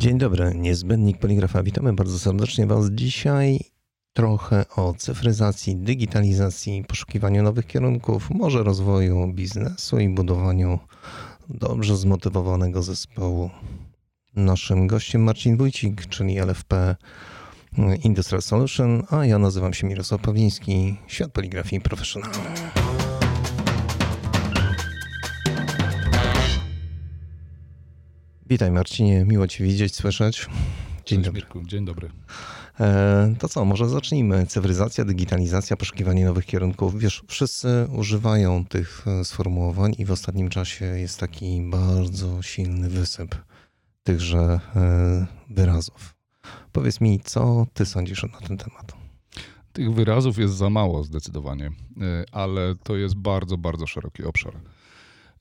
Dzień dobry, niezbędnik poligrafa. Witamy bardzo serdecznie Was dzisiaj. Trochę o cyfryzacji, digitalizacji, poszukiwaniu nowych kierunków, może rozwoju biznesu i budowaniu dobrze zmotywowanego zespołu. Naszym gościem Marcin Wójcik, czyli LFP Industrial Solution, a ja nazywam się Mirosław Pawliński, świat poligrafii profesjonalny. Witaj Marcinie, miło Cię widzieć, słyszeć. Dzień dobry. Dzień dobry. E, to co, może zacznijmy. Cyfryzacja, digitalizacja, poszukiwanie nowych kierunków. Wiesz, wszyscy używają tych e, sformułowań i w ostatnim czasie jest taki bardzo silny wysyp tychże e, wyrazów. Powiedz mi, co ty sądzisz na ten temat? Tych wyrazów jest za mało zdecydowanie, ale to jest bardzo, bardzo szeroki obszar.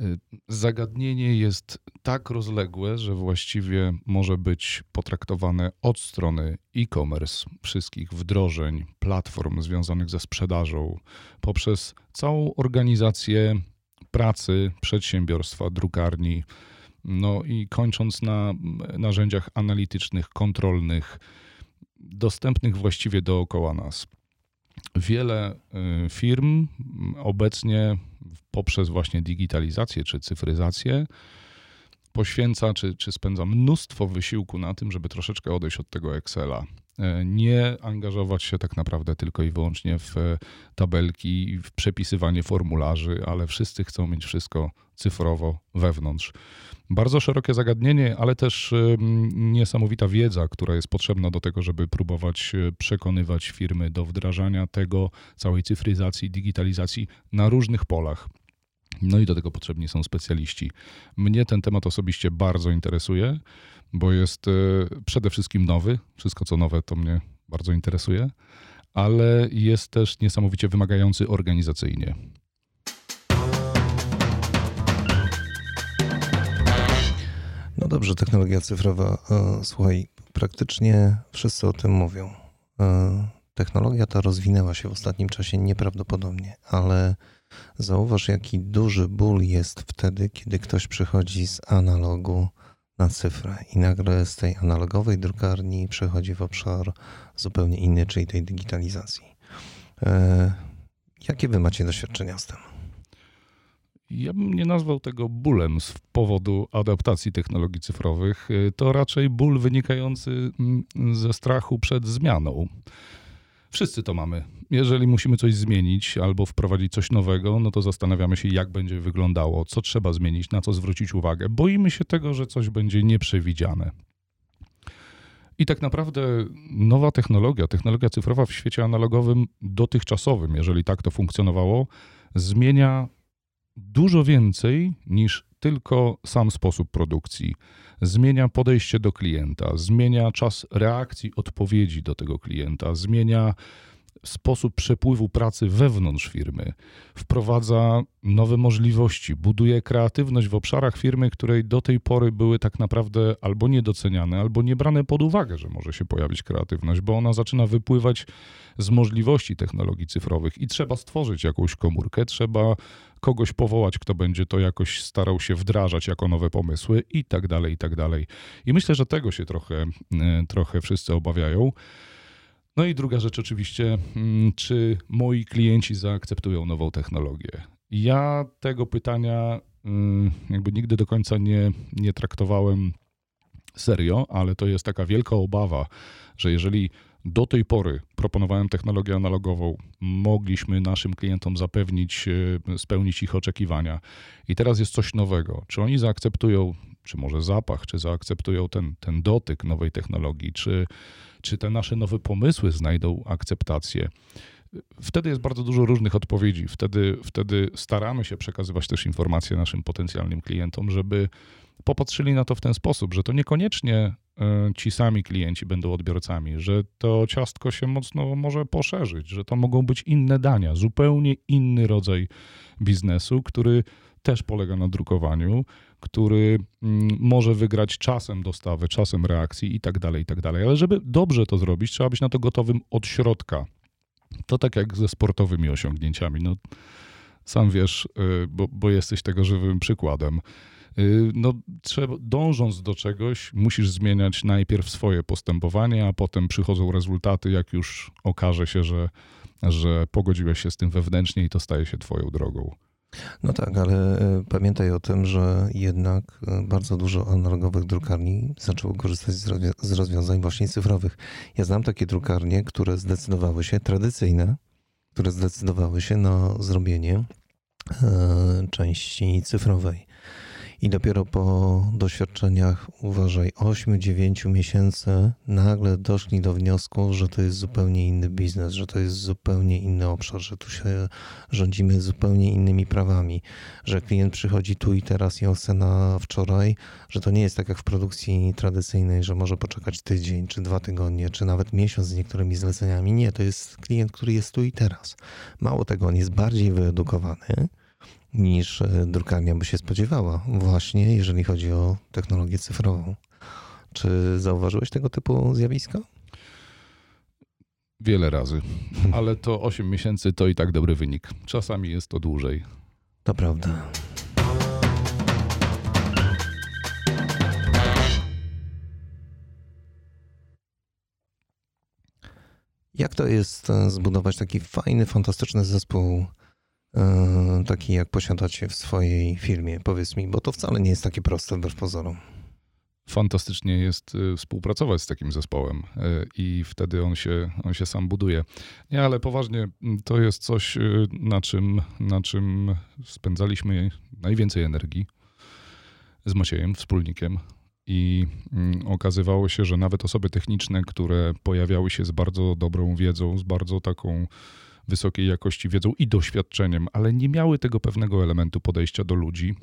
Y, zagadnienie jest tak rozległe, że właściwie może być potraktowane od strony e-commerce, wszystkich wdrożeń, platform związanych ze sprzedażą, poprzez całą organizację pracy przedsiębiorstwa, drukarni, no i kończąc na narzędziach analitycznych, kontrolnych, dostępnych właściwie dookoła nas. Wiele y, firm obecnie poprzez właśnie digitalizację czy cyfryzację poświęca czy, czy spędza mnóstwo wysiłku na tym, żeby troszeczkę odejść od tego Excela. E, nie angażować się tak naprawdę tylko i wyłącznie w tabelki, w przepisywanie formularzy, ale wszyscy chcą mieć wszystko cyfrowo wewnątrz. Bardzo szerokie zagadnienie, ale też niesamowita wiedza, która jest potrzebna do tego, żeby próbować e, przekonywać firmy do wdrażania tego, całej cyfryzacji, digitalizacji na różnych polach. No i do tego potrzebni są specjaliści. Mnie ten temat osobiście bardzo interesuje, bo jest e, przede wszystkim nowy. Wszystko co nowe to mnie bardzo interesuje, ale jest też niesamowicie wymagający organizacyjnie. No dobrze, technologia cyfrowa. E, słuchaj, praktycznie wszyscy o tym mówią. E, technologia ta rozwinęła się w ostatnim czasie nieprawdopodobnie, ale Zauważ, jaki duży ból jest wtedy, kiedy ktoś przychodzi z analogu na cyfrę i nagle z tej analogowej drukarni przechodzi w obszar zupełnie inny, czyli tej digitalizacji. E, jakie wy macie doświadczenia z tym? Ja bym nie nazwał tego bólem z powodu adaptacji technologii cyfrowych. E, to raczej ból wynikający mm, ze strachu przed zmianą. Wszyscy to mamy. Jeżeli musimy coś zmienić albo wprowadzić coś nowego, no to zastanawiamy się, jak będzie wyglądało, co trzeba zmienić, na co zwrócić uwagę. Boimy się tego, że coś będzie nieprzewidziane. I tak naprawdę nowa technologia, technologia cyfrowa w świecie analogowym, dotychczasowym, jeżeli tak to funkcjonowało, zmienia dużo więcej niż tylko sam sposób produkcji. Zmienia podejście do klienta, zmienia czas reakcji, odpowiedzi do tego klienta, zmienia sposób przepływu pracy wewnątrz firmy, wprowadza nowe możliwości, buduje kreatywność w obszarach firmy, której do tej pory były tak naprawdę albo niedoceniane, albo nie brane pod uwagę, że może się pojawić kreatywność, bo ona zaczyna wypływać z możliwości technologii cyfrowych i trzeba stworzyć jakąś komórkę, trzeba kogoś powołać, kto będzie to jakoś starał się wdrażać jako nowe pomysły i tak dalej, i tak dalej. I myślę, że tego się trochę, e, trochę wszyscy obawiają. No i druga rzecz oczywiście, mm, czy moi klienci zaakceptują nową technologię? Ja tego pytania mm, jakby nigdy do końca nie, nie traktowałem serio, ale to jest taka wielka obawa, że jeżeli do tej pory proponowałem technologię analogową, mogliśmy naszym klientom zapewnić, e, spełnić ich oczekiwania. I teraz jest coś nowego. Czy oni zaakceptują, czy może zapach, czy zaakceptują ten, ten dotyk nowej technologii, czy, czy te nasze nowe pomysły znajdą akceptację? Wtedy jest bardzo dużo różnych odpowiedzi. Wtedy, wtedy staramy się przekazywać też informacje naszym potencjalnym klientom, żeby popatrzyli na to w ten sposób, że to niekoniecznie e, ci sami klienci będą odbiorcami, że to ciastko się mocno może poszerzyć, że to mogą być inne dania, zupełnie inny rodzaj biznesu, który też polega na drukowaniu, który mm, może wygrać czasem dostawy, czasem reakcji i tak dalej, i tak dalej. Ale żeby dobrze to zrobić, trzeba być na to gotowym od środka. To tak jak ze sportowymi osiągnięciami. No, sam wiesz, y, bo, bo jesteś tego żywym przykładem Y, no, trzeba, dążąc do czegoś, musisz zmieniać najpierw swoje postępowanie, a potem przychodzą rezultaty, jak już okaże się, że, że pogodziłeś się z tym wewnętrznie i to staje się twoją drogą. No tak, ale e, pamiętaj o tym, że jednak e, bardzo dużo analogowych drukarni zaczęło korzystać z rozwiązań właśnie cyfrowych. Ja znam takie drukarnie, które zdecydowały się, tradycyjne, które zdecydowały się na zrobienie e, części cyfrowej. I dopiero po doświadczeniach, uważaj, 8-9 miesięcy, nagle doszli do wniosku, że to jest zupełnie inny biznes, że to jest zupełnie inny obszar, że tu się rządzimy zupełnie innymi prawami, że klient przychodzi tu i teraz i ocena wczoraj, że to nie jest tak jak w produkcji tradycyjnej, że może poczekać tydzień, czy dwa tygodnie, czy nawet miesiąc z niektórymi zleceniami. Nie, to jest klient, który jest tu i teraz. Mało tego, on jest bardziej wyedukowany niż e, drukarnia by się spodziewała, właśnie jeżeli chodzi o technologię cyfrową. Czy zauważyłeś tego typu zjawiska? Wiele razy, ale to 8 miesięcy to i tak dobry wynik. Czasami jest to dłużej. To prawda. Jak to jest e, zbudować taki fajny, fantastyczny zespół taki jak posiadacie w swojej firmie? Powiedz mi, bo to wcale nie jest takie proste wbrew pozorom. Fantastycznie jest e, współpracować z takim zespołem e, i wtedy on się, on się sam buduje. Nie, ale poważnie, to jest coś, na czym, na czym spędzaliśmy najwięcej energii z Maciejem, wspólnikiem. I mm, okazywało się, że nawet osoby techniczne, które pojawiały się z bardzo dobrą wiedzą, z bardzo taką wysokiej jakości wiedzą i doświadczeniem, ale nie miały tego pewnego elementu podejścia do ludzi.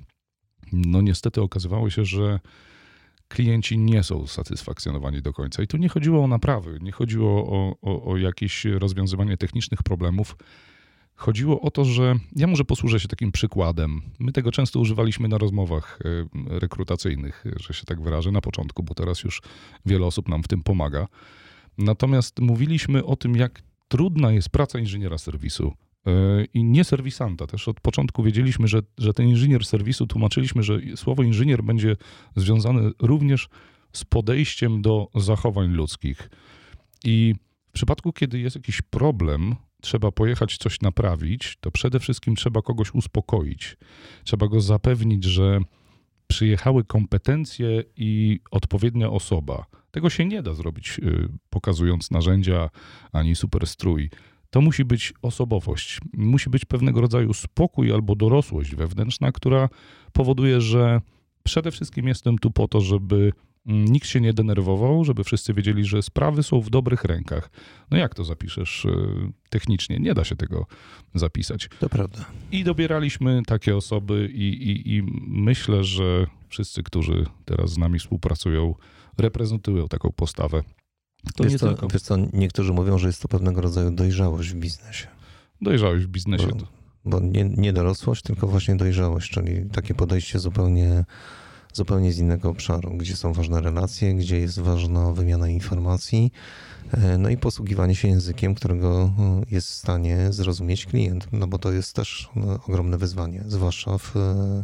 No niestety okazywało się, że klienci nie są satysfakcjonowani do końca. I tu nie chodziło o naprawy, nie chodziło o, o, o jakieś rozwiązywanie technicznych problemów. Chodziło o to, że ja może posłużę się takim przykładem. My tego często używaliśmy na rozmowach e, rekrutacyjnych, że się tak wyrażę, na początku, bo teraz już wiele osób nam w tym pomaga. Natomiast mówiliśmy o tym, jak trudna jest praca inżyniera serwisu. E, I nie serwisanta. Też od początku wiedzieliśmy, że, że ten inżynier serwisu, tłumaczyliśmy, że słowo inżynier będzie związane również z podejściem do zachowań ludzkich. I w przypadku, kiedy jest jakiś problem, trzeba pojechać coś naprawić, to przede wszystkim trzeba kogoś uspokoić. Trzeba go zapewnić, że przyjechały kompetencje i odpowiednia osoba. Tego się nie da zrobić y, pokazując narzędzia ani superstrój. To musi być osobowość, musi być pewnego rodzaju spokój albo dorosłość wewnętrzna, która powoduje, że przede wszystkim jestem tu po to, żeby nikt się nie denerwował, żeby wszyscy wiedzieli, że sprawy są w dobrych rękach. No jak to zapiszesz y, technicznie? Nie da się tego zapisać. To prawda. I dobieraliśmy takie osoby i, i, i myślę, że wszyscy, którzy teraz z nami współpracują, reprezentują taką postawę. To wiesz, nie co, tylko... wiesz co, niektórzy mówią, że jest to pewnego rodzaju dojrzałość w biznesie. Dojrzałość w biznesie. Bo, bo nie, nie dorosłość, tylko właśnie dojrzałość, czyli takie podejście zupełnie, zupełnie z innego obszaru, gdzie są ważne relacje, gdzie jest ważna wymiana informacji, e, no i posługiwanie się językiem, którego e, jest w stanie zrozumieć klient, no bo to jest też no, ogromne wyzwanie, zwłaszcza w e,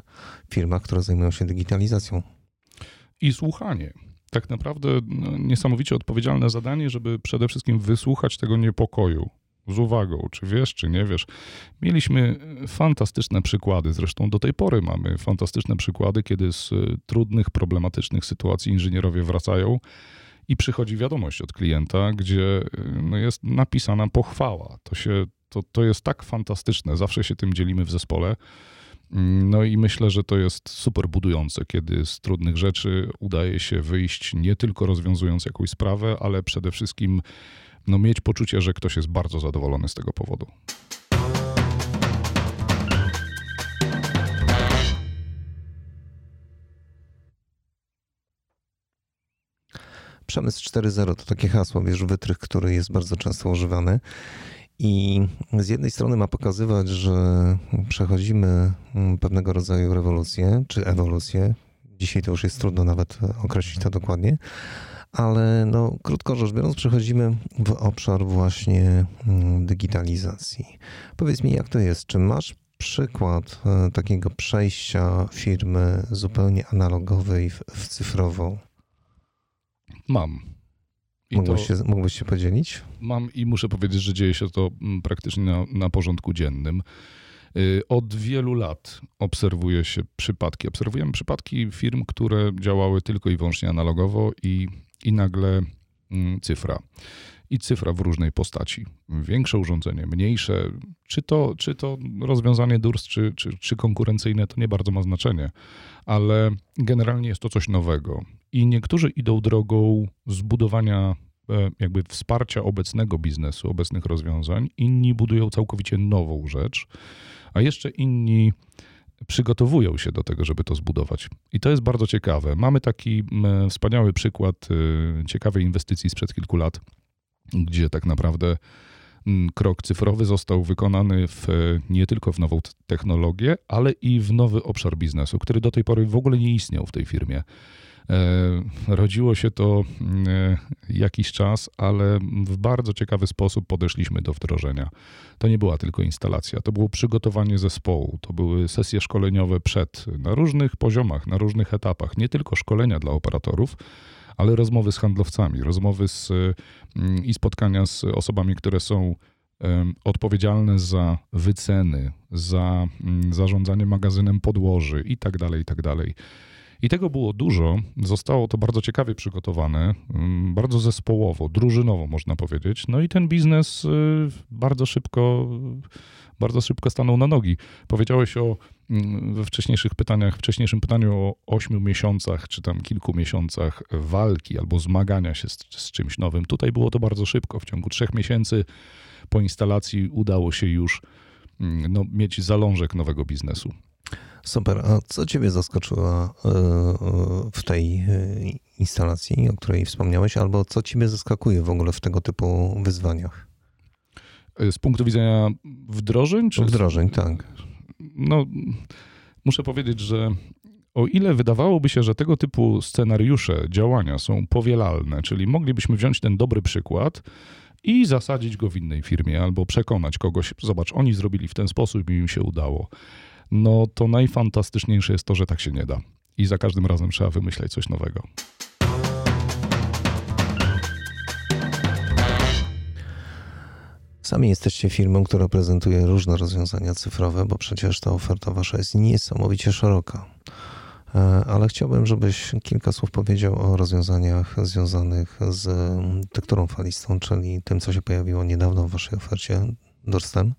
firmach, które zajmują się digitalizacją. I słuchanie tak naprawdę no, niesamowicie odpowiedzialne zadanie, żeby przede wszystkim wysłuchać tego niepokoju z uwagą, czy wiesz, czy nie wiesz. Mieliśmy fantastyczne przykłady, zresztą do tej pory mamy fantastyczne przykłady, kiedy z trudnych, problematycznych sytuacji inżynierowie wracają i przychodzi wiadomość od klienta, gdzie no, jest napisana pochwała. To, się, to, to jest tak fantastyczne, zawsze się tym dzielimy w zespole. No i myślę, że to jest super budujące, kiedy z trudnych rzeczy udaje się wyjść nie tylko rozwiązując jakąś sprawę, ale przede wszystkim no, mieć poczucie, że ktoś jest bardzo zadowolony z tego powodu. Przemysł 4.0 to takie hasło, wiesz, wytrych, który jest bardzo często używany. I z jednej strony ma pokazywać, że przechodzimy mm, pewnego rodzaju rewolucję czy ewolucję. Dzisiaj to już jest trudno nawet określić to dokładnie, ale no, krótko rzecz biorąc, przechodzimy w obszar właśnie mm, digitalizacji. Powiedz mi, jak to jest? Czy masz przykład e, takiego przejścia firmy zupełnie analogowej w, w cyfrową? Mam. I mógłbyś, się, mógłbyś się podzielić? Mam i muszę powiedzieć, że dzieje się to mm, praktycznie na, na porządku dziennym. Y, od wielu lat obserwuje się przypadki, obserwujemy przypadki firm, które działały tylko i wyłącznie analogowo i, i nagle mm, cyfra. I cyfra w różnej postaci. Większe urządzenie, mniejsze. Czy to, czy to rozwiązanie DURS, czy, czy, czy konkurencyjne, to nie bardzo ma znaczenie, ale generalnie jest to coś nowego. I niektórzy idą drogą zbudowania e, jakby wsparcia obecnego biznesu, obecnych rozwiązań, inni budują całkowicie nową rzecz a jeszcze inni przygotowują się do tego, żeby to zbudować. I to jest bardzo ciekawe. Mamy taki wspaniały przykład y, ciekawej inwestycji sprzed kilku lat, gdzie tak naprawdę krok cyfrowy został wykonany w, nie tylko w nową technologię, ale i w nowy obszar biznesu, który do tej pory w ogóle nie istniał w tej firmie. E, rodziło się to e, jakiś czas, ale w bardzo ciekawy sposób podeszliśmy do wdrożenia. To nie była tylko instalacja, to było przygotowanie zespołu, to były sesje szkoleniowe przed, na różnych poziomach, na różnych etapach, nie tylko szkolenia dla operatorów, ale rozmowy z handlowcami, rozmowy z, mm, i spotkania z osobami, które są odpowiedzialne za wyceny, za mm, zarządzanie magazynem podłoży i tak dalej, i tak dalej. I tego było dużo. Zostało to bardzo ciekawie przygotowane, mm, bardzo zespołowo, drużynowo można powiedzieć. No i ten biznes y, bardzo szybko, bardzo szybko stanął na nogi. Powiedziałeś o mm, we wcześniejszych pytaniach, wcześniejszym pytaniu o ośmiu miesiącach, czy tam kilku miesiącach walki albo zmagania się z, z czymś nowym. Tutaj było to bardzo szybko. W ciągu trzech miesięcy po instalacji udało się już mm, no, mieć zalążek nowego biznesu. Super. A co Ciebie zaskoczyło e, e, w tej e, instalacji, o której wspomniałeś, albo co Ciebie zaskakuje w ogóle w tego typu wyzwaniach? Z punktu widzenia wdrożeń? Czy wdrożeń, tak. No, muszę powiedzieć, że o ile wydawałoby się, że tego typu scenariusze, działania są powielalne, czyli moglibyśmy wziąć ten dobry przykład i zasadzić go w innej firmie, albo przekonać kogoś, zobacz, oni zrobili w ten sposób i im się udało no to najfantastyczniejsze jest to, że tak się nie da. I za każdym razem trzeba wymyślać coś nowego. Sami jesteście firmą, która prezentuje różne rozwiązania cyfrowe, bo przecież ta oferta wasza jest niesamowicie szeroka. E, ale chciałbym, żebyś kilka słów powiedział o rozwiązaniach związanych z tekturą falistą, czyli tym, co się pojawiło niedawno w waszej ofercie Dorstem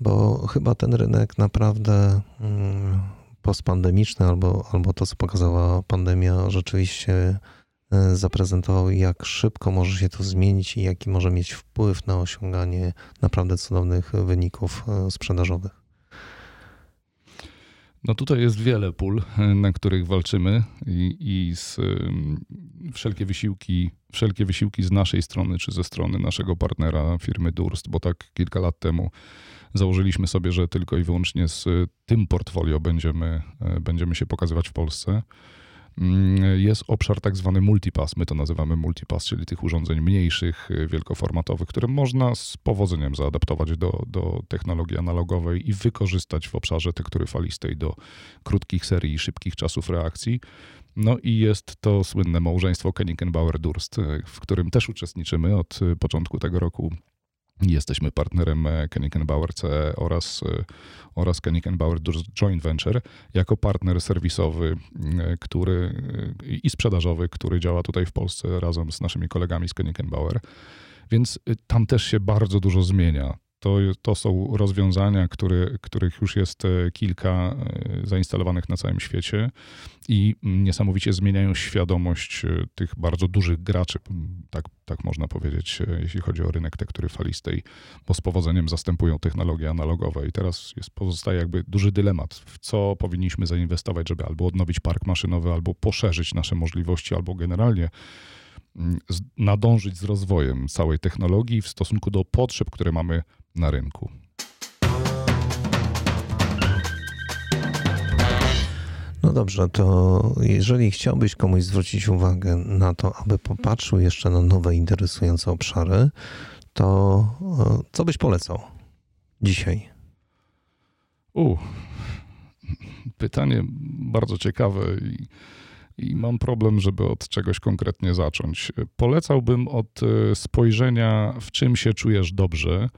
bo chyba ten rynek naprawdę mm, postpandemiczny albo, albo to, co pokazała pandemia, rzeczywiście e, zaprezentował, jak szybko może się to zmienić i jaki może mieć wpływ na osiąganie naprawdę cudownych wyników e, sprzedażowych. No tutaj jest wiele pól, e, na których walczymy i, i z, wszelkie, wysiłki, wszelkie wysiłki z naszej strony czy ze strony naszego partnera firmy Durst, bo tak kilka lat temu założyliśmy sobie, że tylko i wyłącznie z tym portfolio będziemy, e, będziemy się pokazywać w Polsce. Mm, jest obszar tak zwany multipass, my to nazywamy multipass, czyli tych urządzeń mniejszych, e, wielkoformatowych, które można z powodzeniem zaadaptować do, do technologii analogowej i wykorzystać w obszarze tektury falistej do krótkich serii i szybkich czasów reakcji. No i jest to słynne małżeństwo Kennikenbauer-Durst, e, w którym też uczestniczymy od początku tego roku Jesteśmy partnerem e, Kennikenbauer CE oraz, e, oraz Kennikenbauer Joint Venture jako partner serwisowy e, który, i sprzedażowy, który działa tutaj w Polsce razem z naszymi kolegami z Kennikenbauer. Więc tam też się bardzo dużo zmienia. To, to są rozwiązania, które, których już jest e, kilka e, zainstalowanych na całym świecie i niesamowicie zmieniają świadomość e, tych bardzo dużych graczy, tak, tak można powiedzieć, jeśli chodzi o rynek tektury falistej, bo z powodzeniem zastępują technologie analogowe. I teraz jest, pozostaje jakby duży dylemat, w co powinniśmy zainwestować, żeby albo odnowić park maszynowy, albo poszerzyć nasze możliwości, albo generalnie nadążyć z rozwojem całej technologii w stosunku do potrzeb, które mamy na rynku. No dobrze, to jeżeli chciałbyś komuś zwrócić uwagę na to, aby popatrzył jeszcze na nowe, interesujące obszary, to e, co byś polecał dzisiaj? U, pytanie bardzo ciekawe i, i mam problem, żeby od czegoś konkretnie zacząć. Polecałbym od e, spojrzenia, w czym się czujesz dobrze.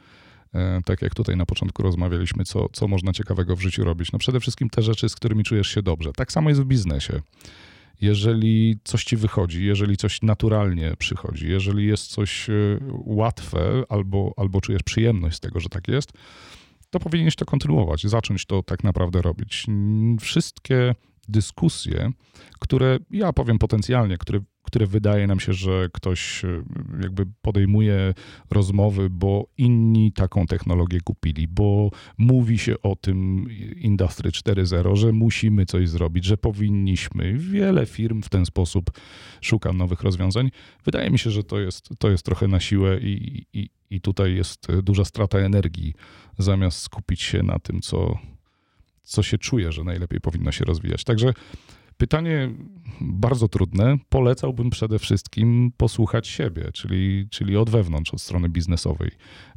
E, tak jak tutaj na początku rozmawialiśmy, co, co można ciekawego w życiu robić. No przede wszystkim te rzeczy, z którymi czujesz się dobrze. Tak samo jest w biznesie. Jeżeli coś ci wychodzi, jeżeli coś naturalnie przychodzi, jeżeli jest coś e, łatwe albo, albo czujesz przyjemność z tego, że tak jest, to powinieneś to kontynuować, zacząć to tak naprawdę robić. Wszystkie dyskusje, które ja powiem potencjalnie, które, które wydaje nam się, że ktoś e, jakby podejmuje rozmowy, bo inni taką technologię kupili, bo mówi się o tym Industry 4.0, że musimy coś zrobić, że powinniśmy. Wiele firm w ten sposób szuka nowych rozwiązań. Wydaje mi się, że to jest, to jest trochę na siłę i, i, i tutaj jest duża strata energii, zamiast skupić się na tym, co, co się czuje, że najlepiej powinno się rozwijać. Także pytanie bardzo trudne. Polecałbym przede wszystkim posłuchać siebie, czyli, czyli od wewnątrz, od strony biznesowej.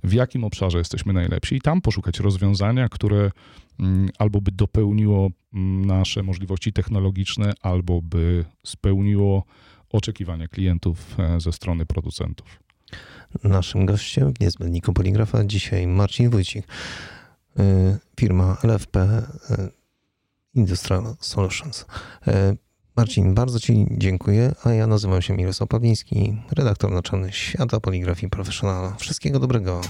W jakim obszarze jesteśmy najlepsi i tam poszukać rozwiązania, które mm, albo by dopełniło mm, nasze możliwości technologiczne, albo by spełniło oczekiwania klientów e, ze strony producentów. Naszym gościem w niezbędniku poligrafa dzisiaj Marcin Wójcik, y, firma LFP y, Industrial Solutions. Y, Marcin, bardzo Ci dziękuję, a ja nazywam się Mirosław Pawliński, redaktor naczelny Świata Poligrafii Profesjonalna. Wszystkiego dobrego.